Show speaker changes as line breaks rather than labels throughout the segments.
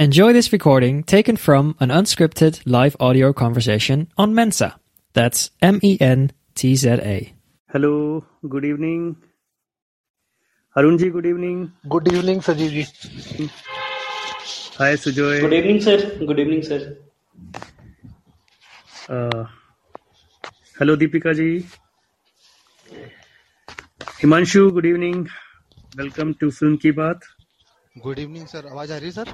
Enjoy this recording taken from an unscripted live audio conversation on Mensa. That's M E N T Z A.
Hello, good evening. Arunji, good evening.
Good evening, Sajiji.
Hi, Sujoy.
Good evening, sir. Good evening, sir.
Uh, hello, Deepika ji. Himanshu, good evening. Welcome to Film Ki
Baat. Good evening, sir. Awaz aa rahi, sir?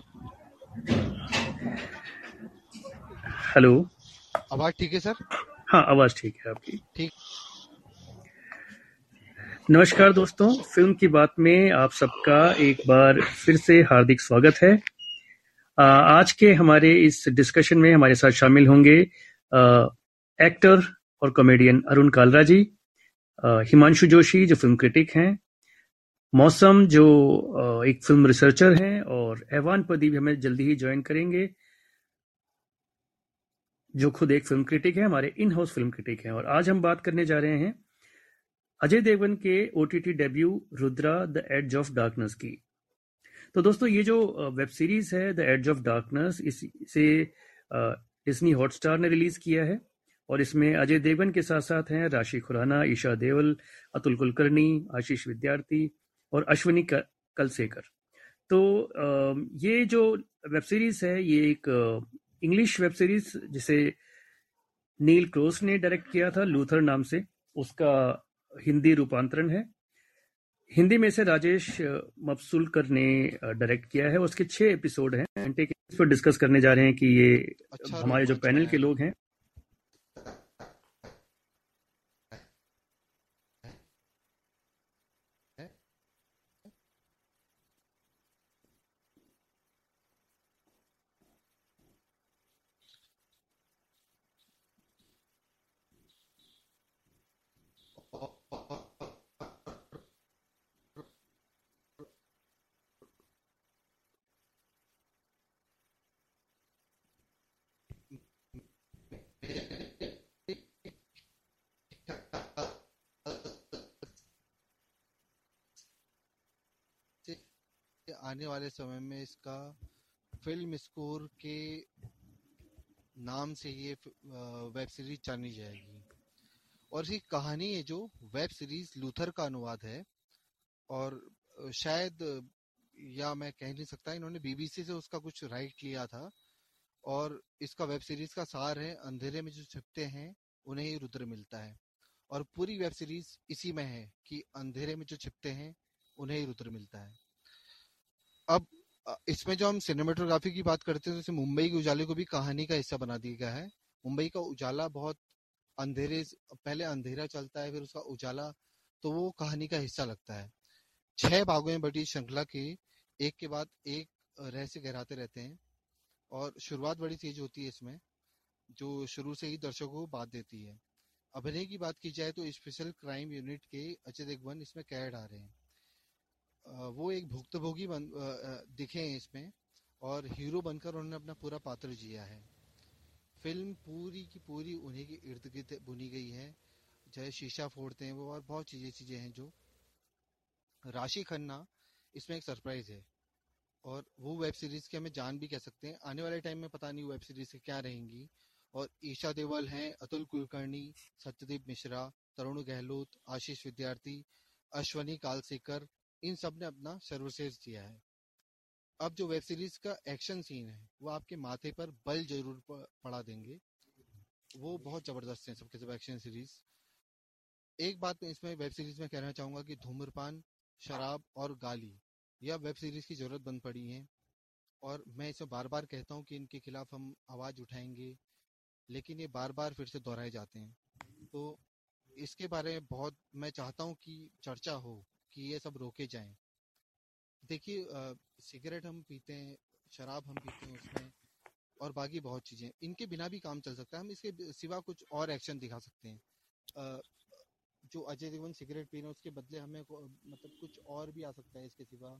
Hello.
आवाज़ ठीक है sir?
हाँ आवाज़ ठीक है आपकी।
ठीक।
नमस्कार दोस्तों फ़िल्म की बात में आप सबका एक बार फिर से हार्दिक स्वागत है। आज के हमारे इस डिस्कशन में हमारे साथ शामिल होंगे एक्टर और कॉमेडियन अरुण कालरा जी हिमांशु जोशी जो फ़िल्म क्रिटिक हैं मौसम, जो एक फ़िल्म रिसर्चर हैं और एवान प्रदीप हमें जल्दी ही ज्वाइन करेंगे, जो खुद एक फ़िल्म क्रिटिक है, हमारे इन हाउस फ़िल्म क्रिटिक हैं। और आज हम बात करने जा रहे हैं अजय देवगन के O T T debut Rudra the edge of darkness की। तो दोस्तों, ये जो वेब सीरीज़ है द एड्ज ऑफ़ डार्कनेस इसे डिज्नी हॉटस्टार ने रिलीज़ किया है और इसमें अजय देवगन के साथ साथ हैं राशि खुराना, ईशा देवल, अतुल कुलकर्णी, आशीष विद्यार्थी और अश्विनी कलसेकर। तो ये जो वेब सीरीज़ है ये एक इंग्लिश वेब सीरीज़ जिसे नील क्रोस ने डायरेक्ट किया था लूथर नाम से। उसका हिंदी रूपांतरण है। हिंदी में से राजेश मफसुलकर ने डायरेक्ट किया है। उसके छह एपिसोड हैं। इस पर डिस्कस करने जा रहे हैं कि ये
अच्छा
हमारे जो पैनल के लोग है।
आने वाले समय में इसका फ़िल्म स्कोर के नाम से ये वेब सीरीज़ जानी जाएगी। और इसकी कहानी है जो वेब सीरीज़ लूथर का अनुवाद है। और शायद, या मैं कह नहीं सकता, इन्होंने बीबीसी से उसका कुछ राइट लिया था। और इसका वेब सीरीज़ का सार है, अंधेरे में जो छिपते हैं, उन्हें ही रुद्र मिलता है। और पूरी वेब सीरीज़ इसी में है कि अंधेरे में जो छिपते हैं, उन्हें ही रुद्र मिलता है। अब इसमें जो हम सिनेमेटोग्राफी की बात करते हैं तो जैसे मुंबई के उजाले को भी कहानी का हिस्सा बना दिया गया है। मुंबई का उजाला बहुत अंधेरे पहले अंधेरा चलता है, फिर उसका उजाला तो वो कहानी का हिस्सा लगता है। छह भागों में बटी श्रृंखला के, एक के बाद एक रहस्य गहराते रहते हैं, और शुरुआत बड़ी तेज होती है इसमें, जो शुरू से ही दर्शकों को बात देती है। अभिनय की बात की जाए तो स्पेशल क्राइम यूनिट के अजय देवगन इसमें कैड आ रहे हैं। वो एक भुक्तभोगी बन दिखे हैं इसमें और हीरो बनकर उन्होंने अपना पूरा पात्र जिया है। फ़िल्म पूरी की पूरी उन्हीं के इर्द गिर्द बुनी गई है। चाहे शीशा फोड़ते हैं वो और बहुत चीज़ें चीज़ें हैं जो। राशि खन्ना इसमें एक सरप्राइज़ है और वो वेब सीरीज़ के हमें जान भी कह सकते हैं। आने वाले टाइम में पता नहीं वेब सीरीज़ के क्या रहेंगी। और ईशा देवल हैं, अतुल कुलकर्णी, सत्यदीप मिश्रा, तरुण गहलोत, आशीष विद्यार्थी, अश्वनी कालसेकर इन सबने अपना सर्वश्रेष्ठ दिया है। अब जो वेब सीरीज़ का एक्शन सीन है, वो आपके माथे पर बल ज़रूर पड़ा देंगे। वो बहुत ज़बरदस्त है सबके सब एक्शन सीरीज़ एक बात मैं इसमें, वेब सीरीज़ में कहना चाहूँगा कि धूम्रपान, शराब और गाली, यह वेब सीरीज़ की ज़रूरत बन पड़ी है। और मैं इसे बार बार कहता हूँ कि इनके खिलाफ हम आवाज़ उठाएँगे, लेकिन ये बार बार फिर से दोहराए जाते हैं। तो इसके बारे में बहुत, मैं चाहता हूँ कि चर्चा हो कि ये सब रोके जाएँ। देखिए सिगरेट हम पीते हैं शराब हम पीते हैं उसमें और बाकी बहुत चीज़ें। इनके बिना भी काम चल सकता है। हम इसके सिवा कुछ और एक्शन दिखा सकते हैं। अ, जो अजय देवगन सिगरेट पी रहे हैं उसके बदले हमें मतलब कुछ और भी आ सकता है इसके सिवा।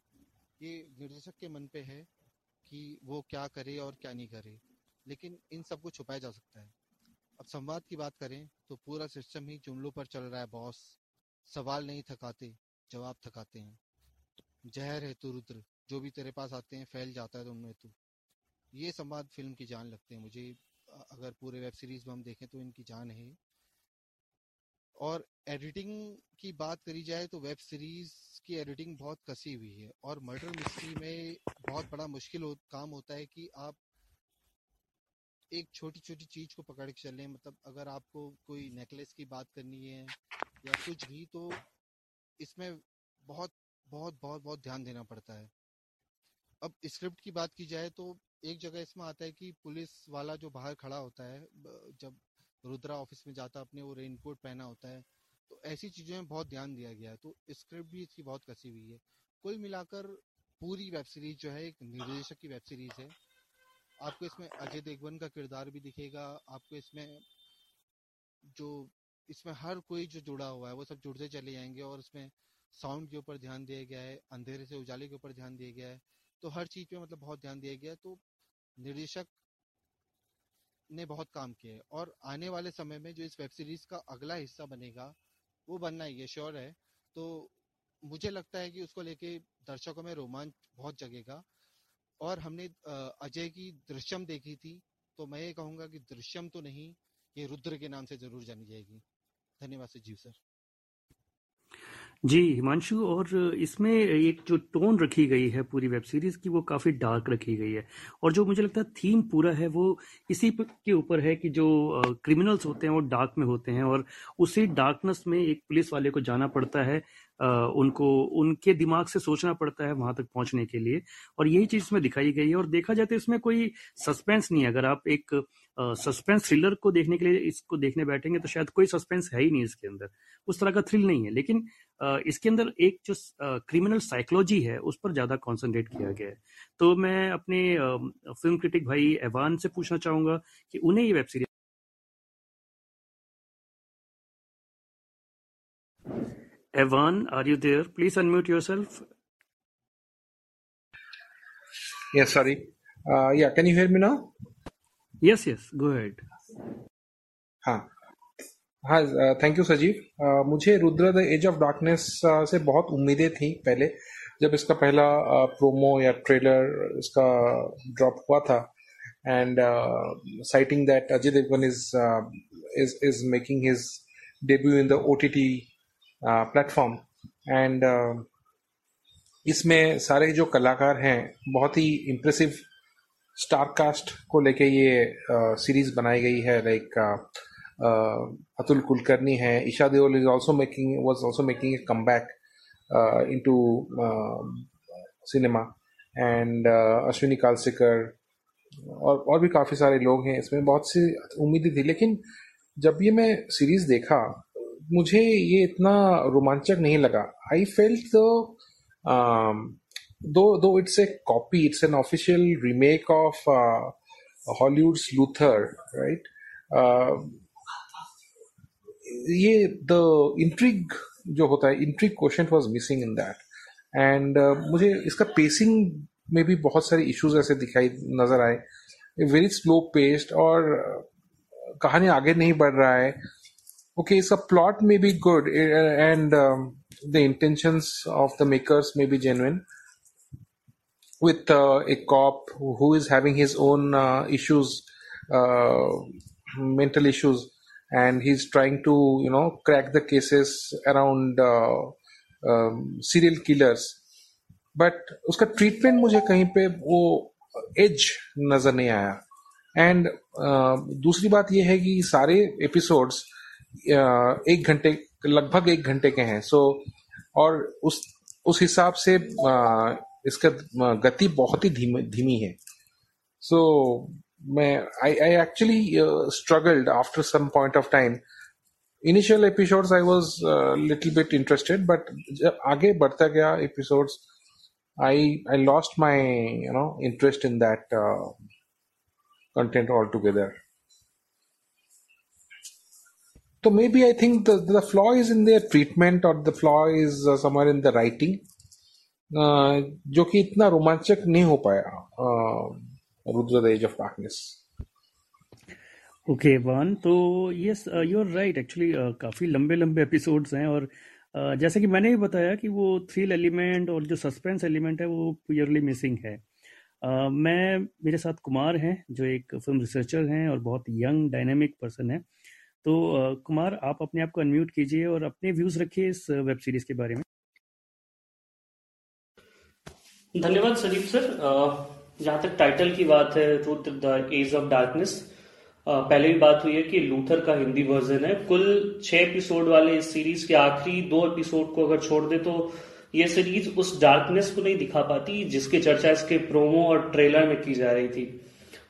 ये निर्देशक के मन पे है कि वो क्या करे और क्या नहीं करे लेकिन इन सबको छुपाया जा सकता है। अब संवाद की बात करें तो पूरा सिस्टम ही जुमलों पर चल रहा है बॉस सवाल नहीं थकाते। जवाब थकाते हैं। जहर है तू रुद्र जो भी तेरे पास आते हैं फैल जाता है तो उनमें तू। ये संवाद फ़िल्म की जान लगते हैं मुझे। अगर पूरे वेब सीरीज़ में हम देखें तो इनकी जान है। और एडिटिंग की बात करी जाए तो वेब सीरीज़ की एडिटिंग बहुत कसी हुई है और मर्डर मिस्ट्री में बहुत बड़ा मुश्किल हो, काम होता है कि आप एक छोटी छोटी चीज़ को पकड़ के चलें। मतलब अगर आपको कोई नेकलेस की बात करनी है या कुछ भी तो इसमें बहुत बहुत बहुत बहुत ध्यान देना पड़ता है। अब स्क्रिप्ट की बात की जाए तो एक जगह इसमें आता है कि पुलिस वाला जो बाहर खड़ा होता है जब रुद्रा ऑफ़िस में जाता अपने वो रेनकोट पहना होता है तो ऐसी चीज़ों में बहुत ध्यान दिया गया है। तो स्क्रिप्ट भी इसकी बहुत कसी हुई है। कुल मिलाकर पूरी वेब सीरीज़ जो है, एक निर्देशक की वेब सीरीज़ है। आपको इसमें अजय देवगन का किरदार भी दिखेगा। आपको इसमें जो इसमें हर कोई जो जुड़ा हुआ है, वो सब जुड़ते चले जाएँगे और इसमें साउंड के ऊपर ध्यान दिया गया है, अंधेरे से उजाले के ऊपर ध्यान दिया गया है। तो हर चीज़ पे मतलब बहुत ध्यान दिया गया है। तो निर्देशक ने बहुत काम है और आने वाले समय में जो इस वेब सीरीज़ का अगला हिस्सा बनेगा, वो बनना ही है श्योर है। तो मुझे लगता है कि उसको लेके दर्शकों में रोमांच बहुत जगेगा और हमने अजय की दृश्यम देखी थी तो मैं ये कहूँगा कि दृश्यम तो नहीं, ये रुद्र के नाम से ज़रूर जानी जाएगी। धन्यवाद से जीव सर।
जी, हिमांशु, और इसमें एक जो टोन रखी गई है पूरी वेब सीरीज़ की, वो काफ़ी डार्क रखी गई है। और जो मुझे लगता है थीम पूरा है, वो इसी के ऊपर है कि जो क्रिमिनल्स होते हैं, वो डार्क में होते हैं, और उसी डार्कनेस में एक पुलिस वाले को जाना पड़ता है उनको, उनके दिमाग से सोचना पड़ता है वहाँ तक पहुँचने के लिए। और यही चीज़ इसमें दिखाई गई है, और देखा जाए तो इसमें कोई सस्पेंस नहीं है। अगर आप एक सस्पेंस थ्रिलर को देखने के लिए, इसको देखने बैठेंगे तो शायद कोई सस्पेंस है ही नहीं इसके अंदर। उस तरह का थ्रिल नहीं है, लेकिन इसके अंदर एक जो क्रिमिनल साइकोलॉजी है उस पर ज़्यादा कॉन्सेंट्रेट किया गया है। तो मैं अपने फ़िल्म क्रिटिक भाई एवान से पूछना चाहूँगा कि उन्हें ये web series Evan are you there please unmute yourself
yes sorry can you hear me now
yes yes go ahead
हाँ हाँ थैंक यू सजीव मुझे Rudra the edge of darkness से बहुत उम्मीदें थी पहले, जब इसका पहला प्रोमो या ट्रेलर इसका ड्रॉप हुआ था। And citing that Ajay Devgn is is is making his debut in the O T T platform and इसमें सारे जो कलाकार हैं, बहुत ही इम्प्रेसिव स्टार कास्ट को लेके ये सीरीज़ बनाई गई है लाइक अतुल कुलकर्णी है। Esha Deol is also making was also making a come back into cinema and Ashwini Kalsekar, और और भी काफ़ी सारे लोग हैं। इसमें बहुत सी उम्मीदें थी। लेकिन जब ये मैं सीरीज़ देखा, मुझे ये इतना रोमांचक नहीं लगा। I felt though though it's a copy it's an official remake of Hollywood Luther right ये द इंट्रिक जो होता है intrigue question was missing in that and मुझे इसका पेसिंग में भी बहुत सारे इश्यूज़ ऐसे दिखाई, नज़र आए। वेरी स्लो पेस्ड और uh, कहानी आगे नहीं बढ़ रहा है। ओके इसका plot may be good and the intention of the makers may be genuine with a cop who is having his own issues mental issues and he's trying to you know crack the cases around uh, um, but उसका treatment मुझे कहीं पे वो as नज़र नहीं आया। And uh, दूसरी बात यह है कि सारे एपिसोड्स एक घंटे लगभग एक घंटे के हैं। सो और उस उस हिसाब से इसका गति बहुत ही धीमी धीमी है। सो मैं I I actually struggled after some point of time initial episodes I was little bit interested but जब आगे बढ़ता गया episodes I I lost my you know interest in that content altogether So maybe I think the, the flaw is in their treatment or the flaw is uh, somewhere in the writing. जो कि इतना रोमांचक नहीं हो पाया Rudra the edge of darkness
okay one तो yes you are right actually काफ़ी लंबे लंबे एपिसोड्स हैं और uh, जैसे कि मैंने भी बताया कि वो थ्रिल एलिमेंट और जो सस्पेंस एलिमेंट है वो क्लियरली मिसिंग है। आ, मैं मेरे साथ कुमार हैं जो एक फ़िल्म रिसर्चर हैं और बहुत यंग डायनेमिक पर्सन है। तो आ, कुमार आप अपने आप को अनम्यूट कीजिए और अपने व्यूज़ रखिए इस वेब सीरीज़ के बारे में।
धन्यवाद सदीप सर। जहाँ तक टाइटल की बात है रूथ द एज ऑफ़ डार्कनेस पहले भी बात हुई है कि लूथर का हिंदी वर्जन है। कुल छह एपिसोड वाले इस सीरीज़ के आखिरी दो एपिसोड को अगर छोड़ दे तो ये सीरीज़ उस डार्कनेस को नहीं दिखा पाती, जिसकी चर्चा इसके प्रोमो और ट्रेलर में की जा रही थी।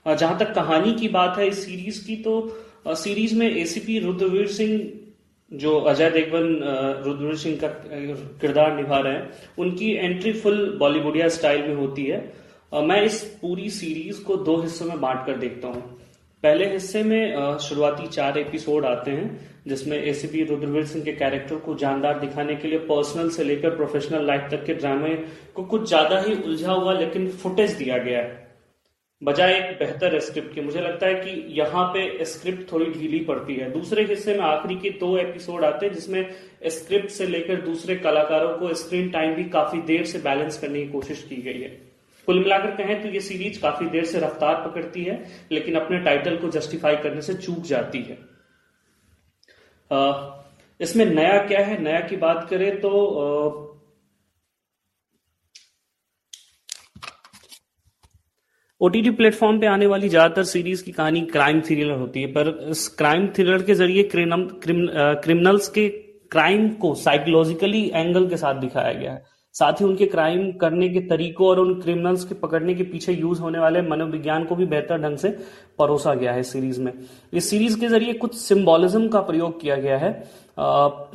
जहाँ तक कहानी की बात है इस सीरीज़ की तो सीरीज़ में एसीपी रुद्रवीर सिंह, जो अजय देवगन रुद्रवीर सिंह का किरदार निभा रहे हैं, उनकी एंट्री फुल बॉलीवुडिया स्टाइल में होती है। मैं इस पूरी सीरीज़ को दो हिस्सों में बांट कर देखता हूँ। पहले हिस्से में शुरुआती चार एपिसोड आते हैं, जिसमें एसीपी रुद्रवीर सिंह के कैरेक्टर को जानदार दिखाने के लिए पर्सनल से लेकर प्रोफेशनल लाइफ तक के ड्रामे को कुछ ज़्यादा ही उलझा हुआ लेकिन फुटेज दिया गया है। बजाय एक बेहतर स्क्रिप्ट के, मुझे लगता है कि यहाँ पे स्क्रिप्ट थोड़ी ढीली पड़ती है। दूसरे हिस्से में आखिरी के दो एपिसोड आते हैं, जिसमें स्क्रिप्ट से लेकर दूसरे कलाकारों को स्क्रीन टाइम भी काफ़ी देर से बैलेंस करने की कोशिश की गई है। कुल मिलाकर कहें तो ये सीरीज़ काफ़ी देर से रफ्तार पकड़ती है, लेकिन अपने टाइटल को जस्टिफाई करने से चूक जाती है। इसमें नया क्या है? नया की बात करें तो ओटीटी प्लेटफॉर्म पे आने वाली ज़्यादातर सीरीज़ की कहानी क्राइम थ्रिलर होती है, पर इस क्राइम थ्रिलर के ज़रिए क्रिमिनल्स के क्राइम को साइकोलॉजिकली एंगल के साथ दिखाया गया है। साथ ही उनके क्राइम करने के तरीकों और उन क्रिमिनल्स के पकड़ने के पीछे यूज़ होने वाले मनोविज्ञान को भी बेहतर ढंग से परोसा गया है सीरीज़ में। इस सीरीज़ के ज़रिए कुछ सिंबोलिज्म का प्रयोग किया गया है।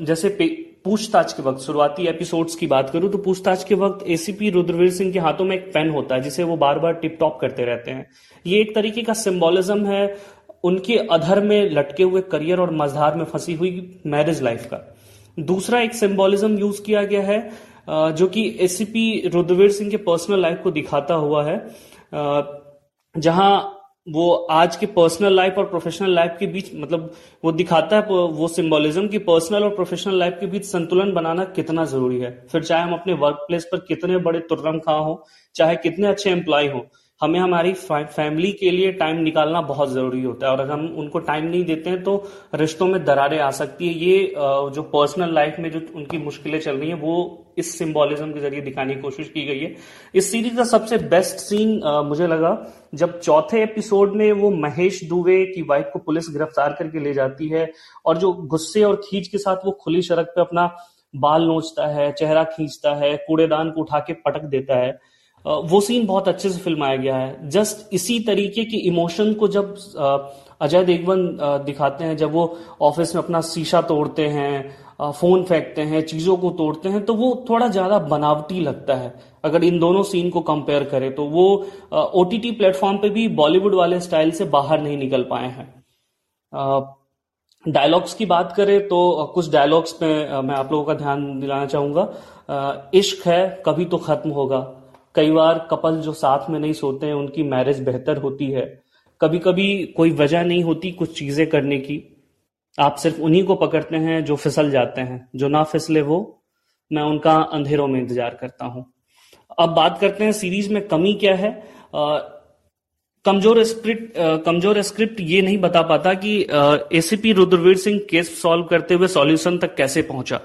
जैसे पूछताछ के वक्त, शुरुआती एपिसोड्स की बात करूँ तो पूछताछ के वक्त एसीपी रुद्रवीर सिंह के हाथों में एक पेन होता है, जिसे वो बार बार टिप टॉप करते रहते हैं। ये एक तरीके का सिंबोलिज्म है उनके अधर में लटके हुए करियर और मजहार में फंसी हुई मैरिज लाइफ का। दूसरा एक सिंबोलिज्म यूज़ किया गया है जो कि एस रुद्रवीर सिंह के पर्सनल लाइफ को दिखाता हुआ है। जहाँ वो आज के पर्सनल लाइफ और प्रोफेशनल लाइफ के बीच मतलब वो दिखाता है, वो सिंबोलिज्म की पर्सनल और प्रोफेशनल लाइफ के बीच संतुलन बनाना कितना ज़रूरी है। फिर चाहे हम अपने वर्क प्लेस पर कितने बड़े तुर्रम खा हो, चाहे कितने अच्छे एम्प्लॉय हो हमें हमारी फैमिली के लिए टाइम निकालना बहुत ज़रूरी होता है। और अगर हम उनको टाइम नहीं देते हैं तो रिश्तों में दरारें आ सकती है। ये जो पर्सनल लाइफ में जो उनकी मुश्किलें चल रही हैं, वो इस सिंबोलिज्म के ज़रिए दिखाने की कोशिश की गई है। इस सीरीज़ का सबसे बेस्ट सीन मुझे लगा, जब चौथे एपिसोड में वो महेश दुबे की वाइफ को पुलिस गिरफ़्तार करके ले जाती है, और जो गुस्से और खींच के साथ वो खुली सड़क पे अपना बाल नोचता है, चेहरा खींचता है, कूड़ेदान को उठा के पटक देता है वो सीन बहुत अच्छे से फिल्माया गया है। जस्ट इसी तरीके की इमोशन को जब अजय देवगन दिखाते हैं, जब वो ऑफ़िस में अपना शीशा तोड़ते हैं फ़ोन फेंकते हैं, चीज़ों को तोड़ते हैं तो वो थोड़ा ज़्यादा बनावटी लगता है। अगर इन दोनों सीन को कंपेयर करें तो वो ओटीटी प्लेटफॉर्म पे भी बॉलीवुड वाले स्टाइल से बाहर नहीं निकल पाए हैं। डायलॉग्स की बात करें तो कुछ डायलॉग्स पे मैं आप लोगों का ध्यान दिलाना चाहूँगा। इश्क है, कभी तो खत्म होगा। कई बार कपल जो साथ में नहीं सोते हैं, उनकी मैरिज बेहतर होती है। कभी कभी कोई वजह नहीं होती कुछ चीज़ें करने की। आप सिर्फ़ उन्हीं को पकड़ते हैं जो फिसल जाते हैं। जो ना फिसले वो, मैं उनका अंधेरों में इंतज़ार करता हूँ। अब बात करते हैं सीरीज़ में कमी क्या है। कमज़ोर स्क्रिप्ट कमज़ोर स्क्रिप्ट ये नहीं बता पाता कि ACP Rudraveer Singh case solve करते हुए सॉल्यूशन तक कैसे पहुँचा।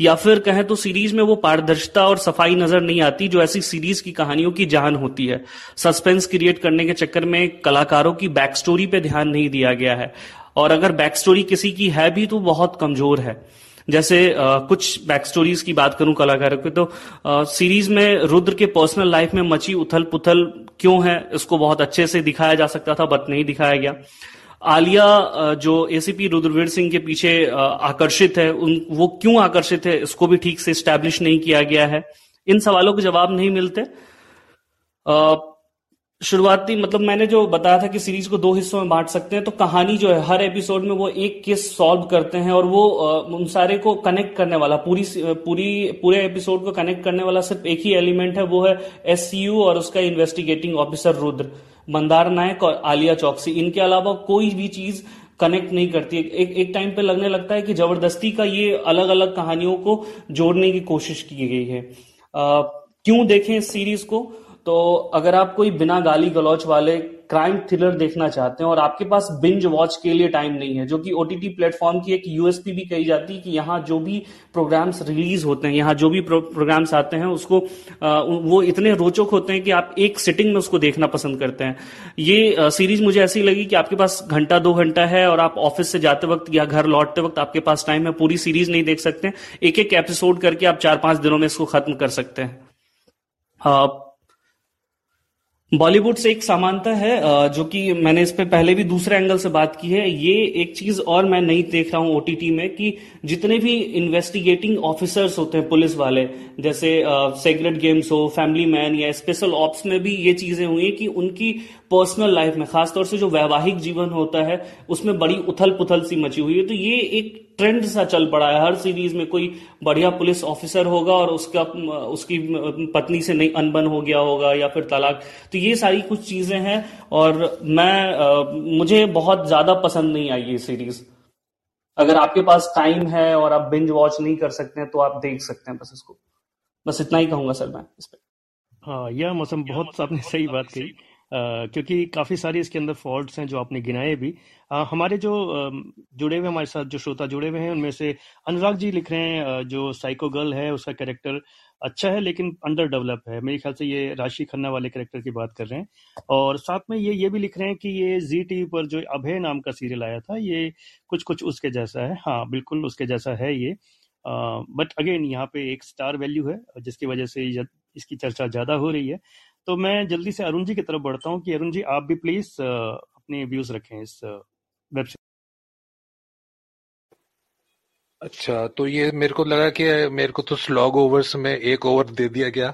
या फिर कहें तो सीरीज़ में वो पारदर्शिता और सफ़ाई नज़र नहीं आती जो ऐसी सीरीज़ की कहानियों की जान होती है। सस्पेंस क्रिएट करने के चक्कर में कलाकारों की बैक स्टोरी पे ध्यान नहीं दिया गया है। और अगर बैक स्टोरी किसी की है भी तो बहुत कमज़ोर है। जैसे कुछ बैक स्टोरीज की बात करूँ कलाकारों की तो सीरीज़ में रुद्र के पर्सनल लाइफ में मची उथल पुथल क्यों है, इसको बहुत अच्छे से दिखाया जा सकता था बट नहीं दिखाया गया। आलिया जो एसीपी रुद्रवीर सिंह के पीछे आकर्षित है, उन, वो क्यों आकर्षित है, इसको भी ठीक से स्टैब्लिश नहीं किया गया है। इन सवालों के जवाब नहीं मिलते। शुरुआती मतलब मैंने जो बताया था कि सीरीज़ को दो हिस्सों में बांट सकते हैं तो कहानी जो है, हर एपिसोड में वो एक केस सॉल्व करते हैं और वो उन सारे को कनेक्ट करने वाला, पूरी पूरी, पूरे एपिसोड को कनेक्ट करने वाला सिर्फ़ एक ही एलिमेंट है, वो है एस और उसका इन्वेस्टिगेटिंग ऑफिसर रुद्र, मंदार नायक और आलिया चौकसी। इनके अलावा कोई भी चीज़ कनेक्ट नहीं करती एक एक टाइम पे लगने लगता है कि ज़बरदस्ती का ये अलग अलग कहानियों को जोड़ने की कोशिश की गई है। क्यों देखें इस सीरीज़ को? तो अगर आप कोई बिना गाली गलौच वाले क्राइम थ्रिलर देखना चाहते हैं और आपके पास बिंज वॉच के लिए टाइम नहीं है जो कि ओटीटी प्लेटफॉर्म की एक यूएसपी भी कही जाती है कि यहाँ जो भी प्रोग्राम्स रिलीज़ होते हैं यहाँ जो भी प्रो, प्रोग्राम्स आते हैं उसको आ, वो इतने रोचक होते हैं कि आप एक सिटिंग में उसको देखना पसंद करते हैं। ये आ, सीरीज़ मुझे ऐसी लगी कि आपके पास घंटा दो घंटा है और आप ऑफ़िस से जाते वक्त या घर लौटते वक्त आपके पास टाइम है पूरी सीरीज़ नहीं देख सकते एक एक एपिसोड करके आप चार पाँच दिनों में इसको खत्म कर सकते हैं। बॉलीवुड से एक समानता है जो कि मैंने इस पे पहले भी दूसरे एंगल से बात की है। ये एक चीज़ और मैं नहीं देख रहा हूँ ओटीटी में कि जितने भी इन्वेस्टिगेटिंग ऑफिसर्स होते हैं, पुलिस वाले, जैसे सेग्रेट गेम्स हो फैमिली मैन या स्पेशल ऑप्स में भी ये चीज़ें हुई कि उनकी पर्सनल लाइफ में, खासतौर से जो वैवाहिक जीवन होता है, उसमें बड़ी उथल पुथल सी मची हुई है। तो ये एक ट्रेंड सा चल पड़ा है। हर सीरीज़ में कोई बढ़िया पुलिस ऑफिसर होगा और उसका उसकी पत्नी से नहीं अनबन हो गया होगा या फिर तलाक। तो ये सारी कुछ चीज़ें हैं और मैं आ, मुझे बहुत ज़्यादा पसंद नहीं आई ये सीरीज़। अगर आपके पास टाइम है और आप बिंज वॉच नहीं कर सकते हैं तो आप देख सकते हैं बस इसको। बस इतना ही कहूँगा सर मैं इस पर
हाँ यह मौसम बहुत आपने सही बात कही। क्योंकि काफ़ी सारी इसके अंदर फॉल्ट्स हैं जो आपने गिनाए भी। हमारे जो जुड़े हुए, हमारे साथ जो श्रोता जुड़े हुए हैं, उनमें से अनुराग जी लिख रहे हैं जो साइको गर्ल है, उसका कैरेक्टर अच्छा है, लेकिन अंडर डेवलप है। मेरे ख्याल से ये राशि खन्ना वाले कैरेक्टर की बात कर रहे हैं। और साथ में ये ये भी लिख रहे हैं कि ये जी टीवी पर जो अभय नाम का सीरियल आया था, ये कुछ कुछ उसके जैसा है। हाँ बिल्कुल उसके जैसा है ये। बट अगेन यहाँ पे एक स्टार वैल्यू है, जिसकी वजह से इसकी चर्चा ज़्यादा हो रही है। तो मैं जल्दी से अरुण जी की तरफ़ बढ़ता हूँ कि अरुण जी, आप भी प्लीज़ अपने व्यूज़ रखें इस वेबसाइट
अच्छा तो ये मेरे को लगा कि मेरे को तो स्लॉग ओवर्स में एक ओवर दे दिया गया।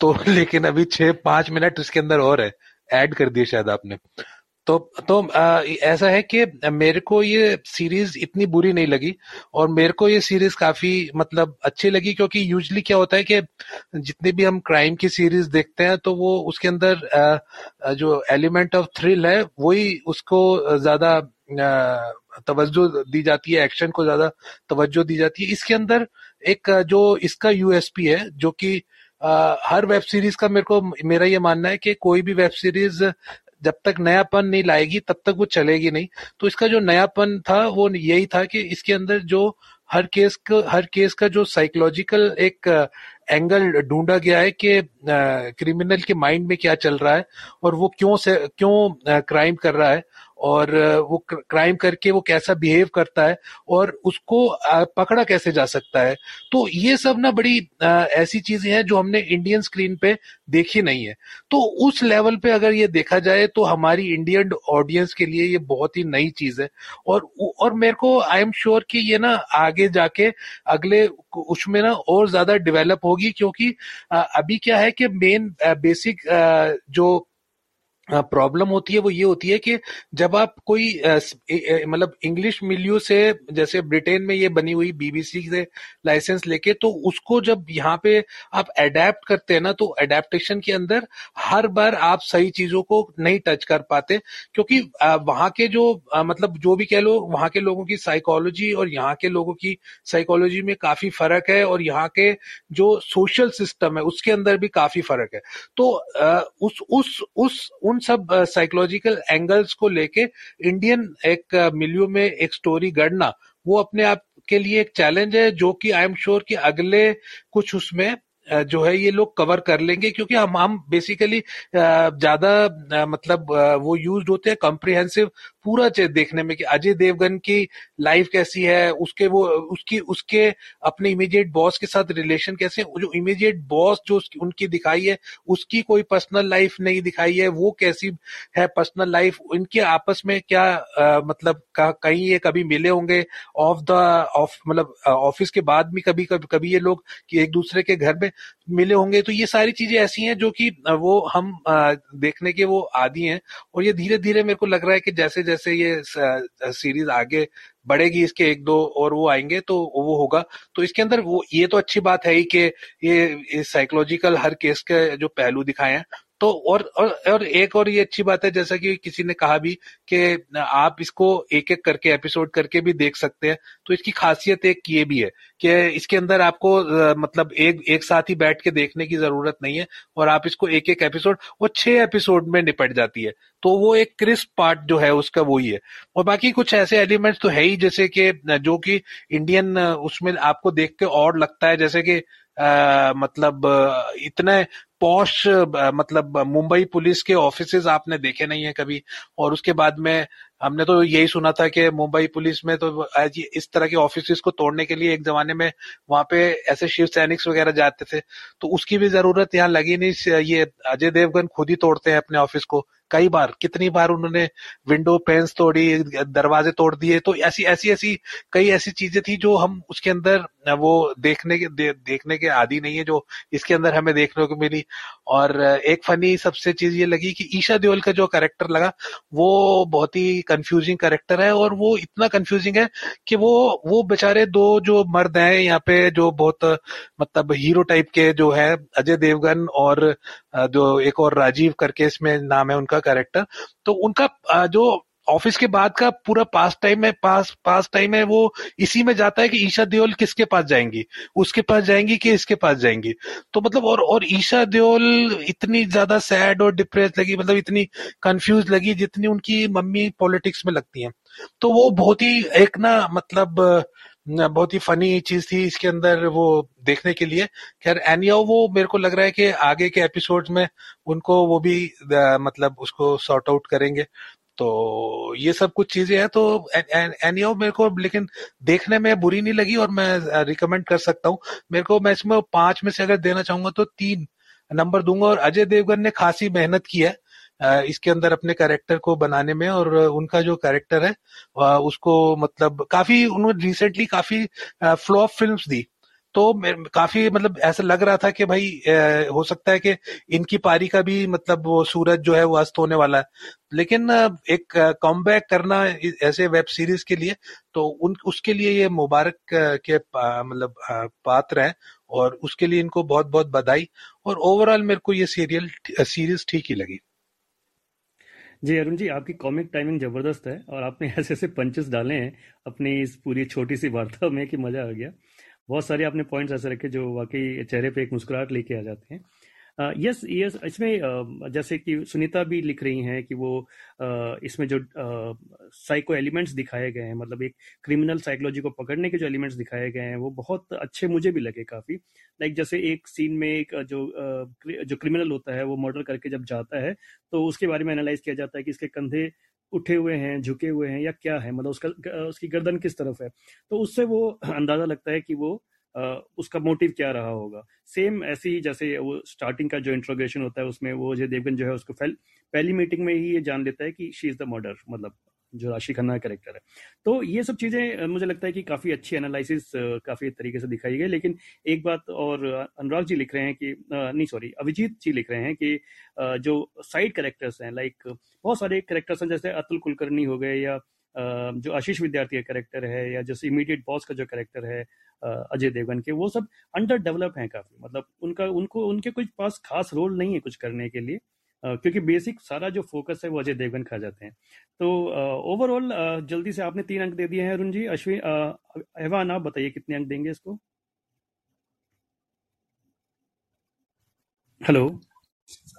तो लेकिन अभी छह, पाँच मिनट इसके अंदर और है। ऐड कर दिए शायद आपने। तो तो आ, ऐसा है कि मेरे को ये सीरीज़ इतनी बुरी नहीं लगी और मेरे को ये सीरीज़ काफ़ी मतलब अच्छी लगी क्योंकि यूजली क्या होता है कि जितने भी हम क्राइम की सीरीज़ देखते हैं तो वो उसके अंदर आ, जो एलिमेंट ऑफ़ थ्रिल है वही उसको ज़्यादा तवज्जो दी जाती है एक्शन को ज़्यादा तवज्जो दी जाती है। इसके अंदर एक जो इसका यूएसपी है जो कि हर वेब सीरीज़ का मेरे को मेरा ये मानना है कि कोई भी वेब सीरीज़ जब तक नयापन नहीं लाएगी, तब तक वो चलेगी नहीं। तो इसका जो नयापन था, वो यही था कि इसके अंदर जो हर केस का, हर केस का जो साइकोलॉजिकल एक एंगल ढूंढा गया है कि क्रिमिनल के माइंड में क्या चल रहा है और वो क्यों से, क्यों क्राइम कर रहा है और वो क्राइम करके वो कैसा बिहेव करता है और उसको पकड़ा कैसे जा सकता है? तो ये सब ना बड़ी ऐसी चीज़ें हैं जो हमने इंडियन स्क्रीन पे देखी नहीं है। तो उस लेवल पे अगर ये देखा जाए तो हमारी इंडियन ऑडियंस के लिए ये बहुत ही नई चीज़ है। और और मेरे को आई एम श्योर कि ये ना आगे जाके अगले, उसमें ना और ज़्यादा डेवलप होगी क्योंकि अभी क्या है कि मेन बेसिक जो प्रॉब्लम होती है, वो ये होती है कि जब आप कोई मतलब इंग्लिश मिलियो से, जैसे ब्रिटेन में ये बनी हुई बीबीसी से लाइसेंस लेके तो उसको जब यहाँ पे आप अडेप्ट करते हैं ना तो अडेप्टेशन के अंदर हर बार आप सही चीज़ों को नहीं टच कर पाते क्योंकि वहाँ के जो मतलब जो भी कह लो, वहाँ के लोगों की साइकोलॉजी और यहाँ के लोगों की साइकोलॉजी में काफ़ी फ़र्क है और यहाँ के जो सोशल सिस्टम है, उसके अंदर भी काफ़ी फ़र्क है। तो उस उस उस, उन सब साइकोलॉजिकल एंगल्स को लेके इंडियन एक मिलियो में एक स्टोरी गढ़ना, वो अपने आप के लिए एक चैलेंज है, जो कि आई एम श्योर कि अगले कुछ उसमें जो है ये लोग कवर कर लेंगे, क्योंकि हम हम बेसिकली ज़्यादा मतलब वो यूज़ होते हैं कॉम्प्रिहेंसिव पूरा देखने में कि अजय देवगन की लाइफ कैसी है उसके वो उसकी उसके अपने इमीडिएट बॉस के साथ रिलेशन कैसे जो इमीडिएट बॉस जो उनकी दिखाई है उसकी कोई पर्सनल लाइफ नहीं दिखाई है वो कैसी है पर्सनल लाइफ इनके आपस में क्या आ, मतलब कहीं ये कभी मिले होंगे ऑफ़ द ऑफ़ मतलब ऑफ़िस के बाद भी कभी कभी कभी ये लोग कि एक दूसरे के घर में मिले होंगे तो ये सारी चीज़ें ऐसी हैं जो कि वो हम आ, देखने के वो आदि हैं और ये धीरे धीरे मेरे को लग रहा है कि जैसे जैसे ये सीरीज़ आगे बढ़ेगी इसके एक दो और वो आएँगे तो वो होगा। तो इसके अंदर वो ये तो अच्छी बात है ही कि ये, ये साइकोलॉजिकल हर केस के जो पहलू दिखाए हैं तो और और, और एक और ये अच्छी बात है जैसा कि किसी ने कहा भी कि आप इसको एक एक करके एपिसोड करके भी देख सकते हैं। तो इसकी खासियत एक ये भी है कि इसके अंदर आपको मतलब एक एक साथ ही बैठ के देखने की ज़रूरत नहीं है और आप इसको एक एक एपिसोड वो छह एपिसोड में निपट जाती है। तो वो एक क्रिस्प पार्ट जो है उसका वो ही है। और बाकी कुछ ऐसे एलिमेंट्स तो है ही जैसे कि जो कि इंडियन उसमें आपको देख के और लगता है जैसे कि मतलब इतने पॉश मतलब मुंबई पुलिस के ऑफ़िस आपने देखे नहीं है कभी। और उसके बाद में हमने तो यही सुना था कि मुंबई पुलिस में तो आज इस तरह के ऑफ़िस को तोड़ने के लिए एक जमाने में वहाँ पे ऐसे शिव सैनिक वगैरह जाते थे। तो उसकी भी ज़रूरत यहाँ लगी नहीं। ये अजय देवगन खुद ही तोड़ते हैं अपने ऑफ़िस को। कई बार, कितनी बार उन्होंने विंडो पेंस तोड़ी, दरवाजे तोड़ दिए। तो ऐसी ऐसी ऐसी कई ऐसी चीज़ें थी जो हम उसके अंदर वो देखने के दे, देखने के आदि नहीं है जो इसके अंदर हमें देखने को मिली। और एक फनी सबसे चीज़ ये लगी कि ईशा देओल का जो कैरेक्टर लगा वो बहुत ही कंफ्यूजिंग कैरेक्टर है और वो इतना कंफ्यूजिंग है कि वो वो बेचारे दो जो मर्द हैं यहाँ पे जो बहुत मतलब हीरो टाइप के जो है अजय देवगन और जो एक और राजीव करके इसमें नाम है उनका कैरेक्टर तो उनका जो ऑफ़िस के बाद का पूरा पास टाइम है, पास पास टाइम है, वो इसी में जाता है कि ईशा देओल किसके पास जाएँगी? उसके पास जाएँगी कि इसके पास जाएँगी? तो मतलब और और ईशा देओल इतनी ज़्यादा सैड और डिप्रेस लगी मतलब इतनी कंफ्यूज लगी जितनी उनकी मम्मी पॉलिटिक्स में लगती हैं। तो वो बहुत ही एक ना मतलब बहुत ही फनी चीज़ थी इसके अंदर वो देखने के लिए। खैर एनियो वो मेरे को लग रहा है कि आगे के एपिसोड में उनको वो भी मतलब उसको सॉर्ट आउट करेंगे। तो ये सब कुछ चीज़ें हैं तो एनियो मेरे को, लेकिन देखने में बुरी नहीं लगी और मैं रिकमेंड कर सकता हूँ। मेरे को मैं इसमें पाँच में से अगर देना चाहूँगा तो तीन नंबर दूँगा और अजय देवगन ने खासी मेहनत की है इसके अंदर अपने कैरेक्टर को बनाने में और उनका जो कैरेक्टर है उसको मतलब काफ़ी, उन्होंने रिसेंटली काफ़ी फ्लॉप फिल्म्स दी। तो काफ़ी मतलब ऐसा लग रहा था कि भाई ए, हो सकता है कि इनकी पारी का भी मतलब वो सूरज जो है वो अस्त होने वाला है। लेकिन एक कम करना ऐसे वेब सीरीज़ के लिए तो उन उसके लिए ये मुबारक के मतलब पात्र हैं और उसके लिए इनको बहुत बहुत बधाई और ओवरऑल मेरे को ये सीरियल सीरीज़ ठीक ही लगी।
जी अरुण जी आपकी कॉमिक टाइमिंग ज़बरदस्त है और आपने ऐसे ऐसे पंचेस डाले हैं अपनी इस पूरी छोटी सी वार्ता में कि मज़ा आ गया। बहुत सारे आपने पॉइंट्स ऐसे रखे जो वाकई चेहरे पे एक मुस्कुराहट लेके आ जाते हैं। यस uh, यस इसमें uh, जैसे कि सुनीता भी लिख रही हैं कि वो uh, इसमें जो साइको एलिमेंट्स दिखाए गए हैं मतलब एक क्रिमिनल साइकोलॉजी को पकड़ने के जो एलिमेंट्स दिखाए गए हैं वो बहुत अच्छे मुझे भी लगे काफ़ी। लाइक जैसे एक सीन में एक जो जो क्रिमिनल होता है वो मर्डर करके जब जाता है तो उसके बारे में एनालाइज किया जाता है कि इसके कंधे उठे हुए हैं, झुके हुए हैं या क्या है मतलब उसका, उसकी गर्दन किस तरफ़ है तो उससे वो अंदाज़ा लगता है कि वो उसका मोटिव क्या रहा होगा। सेम ऐसे ही जैसे वो स्टार्टिंग का जो इंट्रोगेशन होता है, उसमें वो अजय देवगन जो है, उसको पहली मीटिंग में ही ये जान लेता है कि शी इज़ द मर्डर मतलब जो राशि खन्ना का करेक्टर है। तो ये सब चीज़ें मुझे लगता है कि काफ़ी अच्छी एनालिसिस काफ़ी तरीके से दिखाई गई। लेकिन एक बात और अनुराग जी लिख रहे हैं कि नहीं सॉरी अभिजीत जी लिख रहे हैं कि जो साइड कैरेक्टर्स हैं लाइक बहुत सारे करेक्टर्स हैं, जैसे अतुल कुलकर्णी हो गए या जो आशीष विद्यार्थी का कैरेक्टर है या जैसे इमीडिएट बॉस का जो कैरेक्टर है अजय देवगन के, वो सब अंडर डेवलप हैं काफ़ी। मतलब उनका, उनको, उनके कुछ पास खास रोल नहीं है कुछ करने के लिए। क्योंकि बेसिक सारा जो फोकस है वो अजय देवगन खा जाते हैं। तो ओवरऑल जल्दी से आपने तीन अंक दे दिए हैं अरुण जी। अश्विन एवान आप बताइए कितने अंक देंगे इसको? हेलो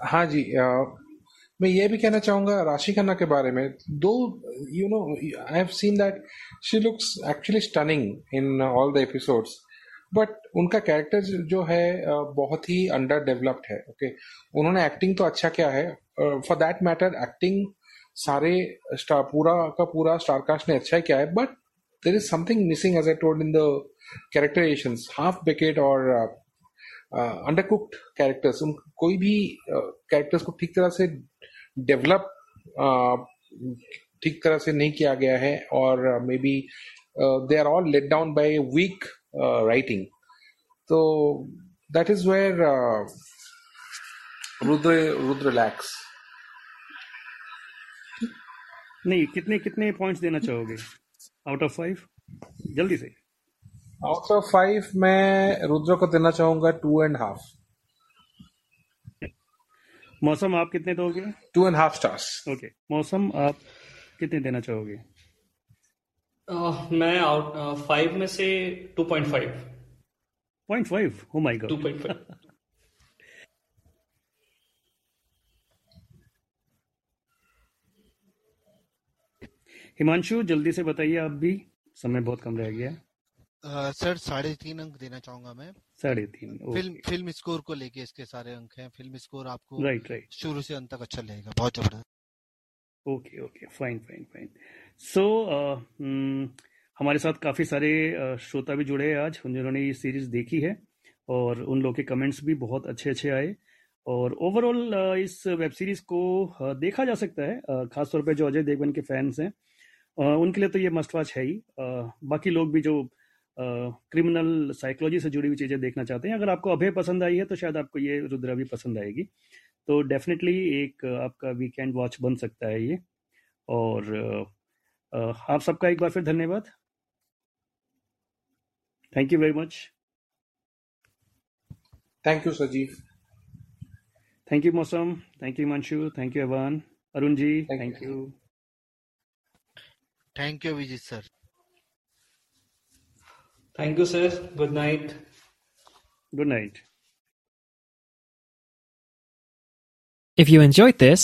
हाँ जी आ, मैं ये भी कहना चाहूँगा राशि खन्ना के बारे में। Do you know I have seen that she looks actually stunning in all the episodes but उनका कैरेक्टर जो है बहुत ही अंडर डेवलप्ड है ओके okay? उन्होंने एक्टिंग तो अच्छा क्या है फॉर दैट मैटर एक्टिंग सारे स्टार पूरा का पूरा स्टारकास्ट ने अच्छा किया है but there is something missing as I told in the characterization half baked और अंडर कुक्ड कैरेक्टर्स उन कोई भी कैरेक्टर्स uh, को ठीक तरह से डेवलप ठीक तरह से नहीं किया गया है और maybe they are all let down by weak uh, writing. So that is where uh, Rudra Rudra lacks.
नहीं कितने कितने पॉइंट्स देना चाहोगे? आउट ऑफ़ फाइव जल्दी से।
आउट ऑफ़ फाइव मैं रुद्र को देना चाहूँगा टू एंड हाफ़
मौसम आप कितने दोगे?
Two and half stars
okay Mausam आप कितने देना चाहोगे?
अह, मैं आउट फाइव में से two point five
point five हो
my
two
point five
Himanshu जल्दी से बताइए आप भी समय बहुत कम रह गया। है
अ, सर साढ़े तीन अंक देना चाहूँगा मैं।
साढ़े तीन
फ़िल्म फ़िल्म स्कोर को लेके इसके सारे अंक हैं। फ़िल्म स्कोर आपको
राइट राइट
शुरू से अंत तक अच्छा लगेगा। बहुत ज़बरदस्त।
Okay okay fine fine fine so हमारे साथ काफ़ी सारे uh, श्रोता भी जुड़े हैं आज जिन्होंने ये सीरीज़ देखी है और उन लोग के कमेंट्स भी बहुत अच्छे अच्छे आए। और ओवरऑल इस वेब सीरीज़ को uh, देखा जा सकता है uh, खासतौर पे जो अजय देवगन के फैंस हैं। uh, उनके लिए तो ये मस्ट वॉच है ही। uh, बाकी लोग भी जो क्रिमिनल साइकोलॉजी से जुड़ी हुई चीज़ें देखना चाहते हैं अगर आपको अभय पसंद आई है तो शायद आपको ये रुद्रा भी पसंद आएगी। तो डेफिनेटली एक uh, आपका वीकेंड वॉच बन सकता है ये। और uh, uh, आप सबका एक बार फिर धन्यवाद। Thank you very much
thank you Sajeev
thank you Mausam thank you Himanshu thank you Awan Arun ji
thank you
thank you Abhijeet sir
thank you sir good night
good night
If you enjoyed this,